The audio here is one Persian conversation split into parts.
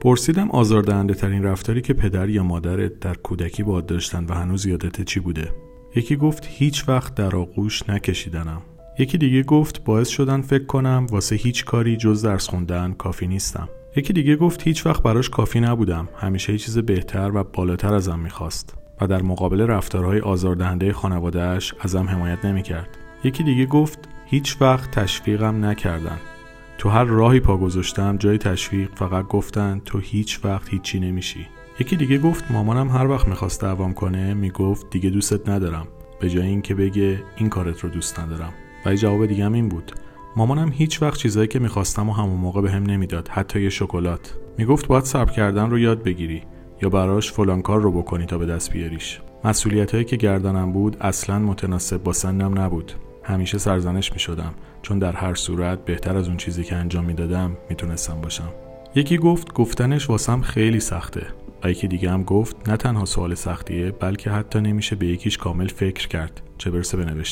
پرسیدم آزاردهنده ترین رفتاری که پدر یا مادرت در کودکی باد داشتن و هنوز یادت چی بوده؟ یکی گفت هیچ وقت در آغوش نکشیدنم. یکی دیگه گفت باعث شدن فکر کنم واسه هیچ کاری جز درس خوندن کافی نیستم. یکی دیگه گفت هیچ وقت براش کافی نبودم. همیشه چیز بهتر و بالاتر ازم می‌خواست و در مقابل رفتارهای آزاردهنده خانوادهش ازم حمایت نمی‌کرد. یکی دیگه گفت هیچ وقت تشویقم نکردن. تو هر راهی پا گذاشتم جای تشویق فقط گفتن تو هیچ وقت هیچی نمیشی. یکی دیگه گفت مامانم هر وقت می‌خواست دعوام کنه می‌گفت دیگه دوستت ندارم. به جای اینکه بگه این کارت رو دوست ندارم. و جواب دیگه هم این بود. مامانم هیچ وقت چیزایی که می‌خواستم و همون موقع بهم به نمی‌داد حتی یه شکلات. می‌گفت باید صبر کردن رو یاد بگیری یا براش فلان کار رو بکنی تا به دست بیاریش. مسئولیت که گردنم بود اصلا متناسب با سنم نبود. همیشه سرزنش می شدم چون در هر صورت بهتر از اون چیزی که انجام می‌دادم می‌تونستم باشم. یکی گفت گفتنش واسم خیلی سخته و یکی دیگه هم گفت نه تنها سوال سختیه بلکه حتی نمیشه به یکیش کامل فکر کرد. چه برسه به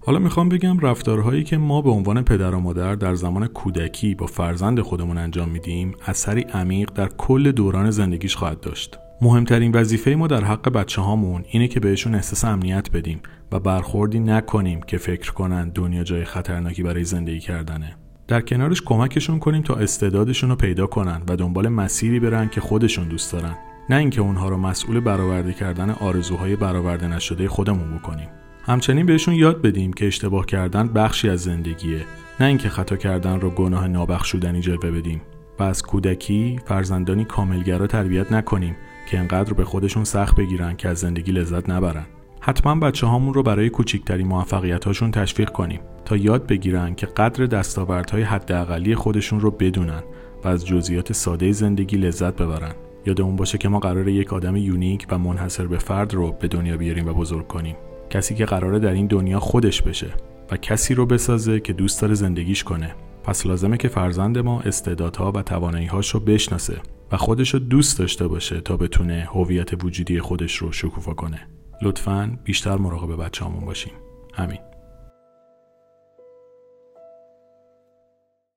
حالا می‌خوام بگم رفتارهایی که ما به عنوان پدر و مادر در زمان کودکی با فرزند خودمون انجام میدیم اثری عمیق در کل دوران زندگیش خواهد داشت. مهمترین وظیفه ما در حق بچه هامون اینه که بهشون احساس امنیت بدیم و برخوردی نکنیم که فکر کنن دنیا جای خطرناکی برای زندگی کردنه. در کنارش کمکشون کنیم تا استعدادشون رو پیدا کنن و دنبال مسیری برن که خودشون دوست دارن. نه اینکه اونها رو مسئول برآورده کردن آرزوهای برآورده نشده خودمون بکنیم. همچنین بهشون یاد بدیم که اشتباه کردن بخشی از زندگیه نه اینکه خطا کردن رو گناه نابخشودنی جلوه بدیم و از کودکی فرزندانی کاملگرا تربیت نکنیم که انقدر به خودشون سخت بگیرن که از زندگی لذت نبرن. حتما بچه هامون رو برای کوچکترین موفقیت هاشون تشویق کنیم تا یاد بگیرن که قدر دستاوردهای حداقلی خودشون رو بدونن و از جزئیات ساده زندگی لذت ببرن. یاد اون باشه که ما قرار یک آدم یونیک و منحصر به فرد رو به دنیا بیاریم و بزرگ کنیم. کسی که قراره در این دنیا خودش بشه و کسی رو بسازه که دوست داره زندگیش کنه. پس لازمه که فرزند ما استعدادها و تواناییهاش رو بشناسه. و خودش رو دوست داشته باشه تا بتونه هویت وجودی خودش رو شکوفا کنه. لطفا بیشتر مراقب بچه‌هامون باشیم همین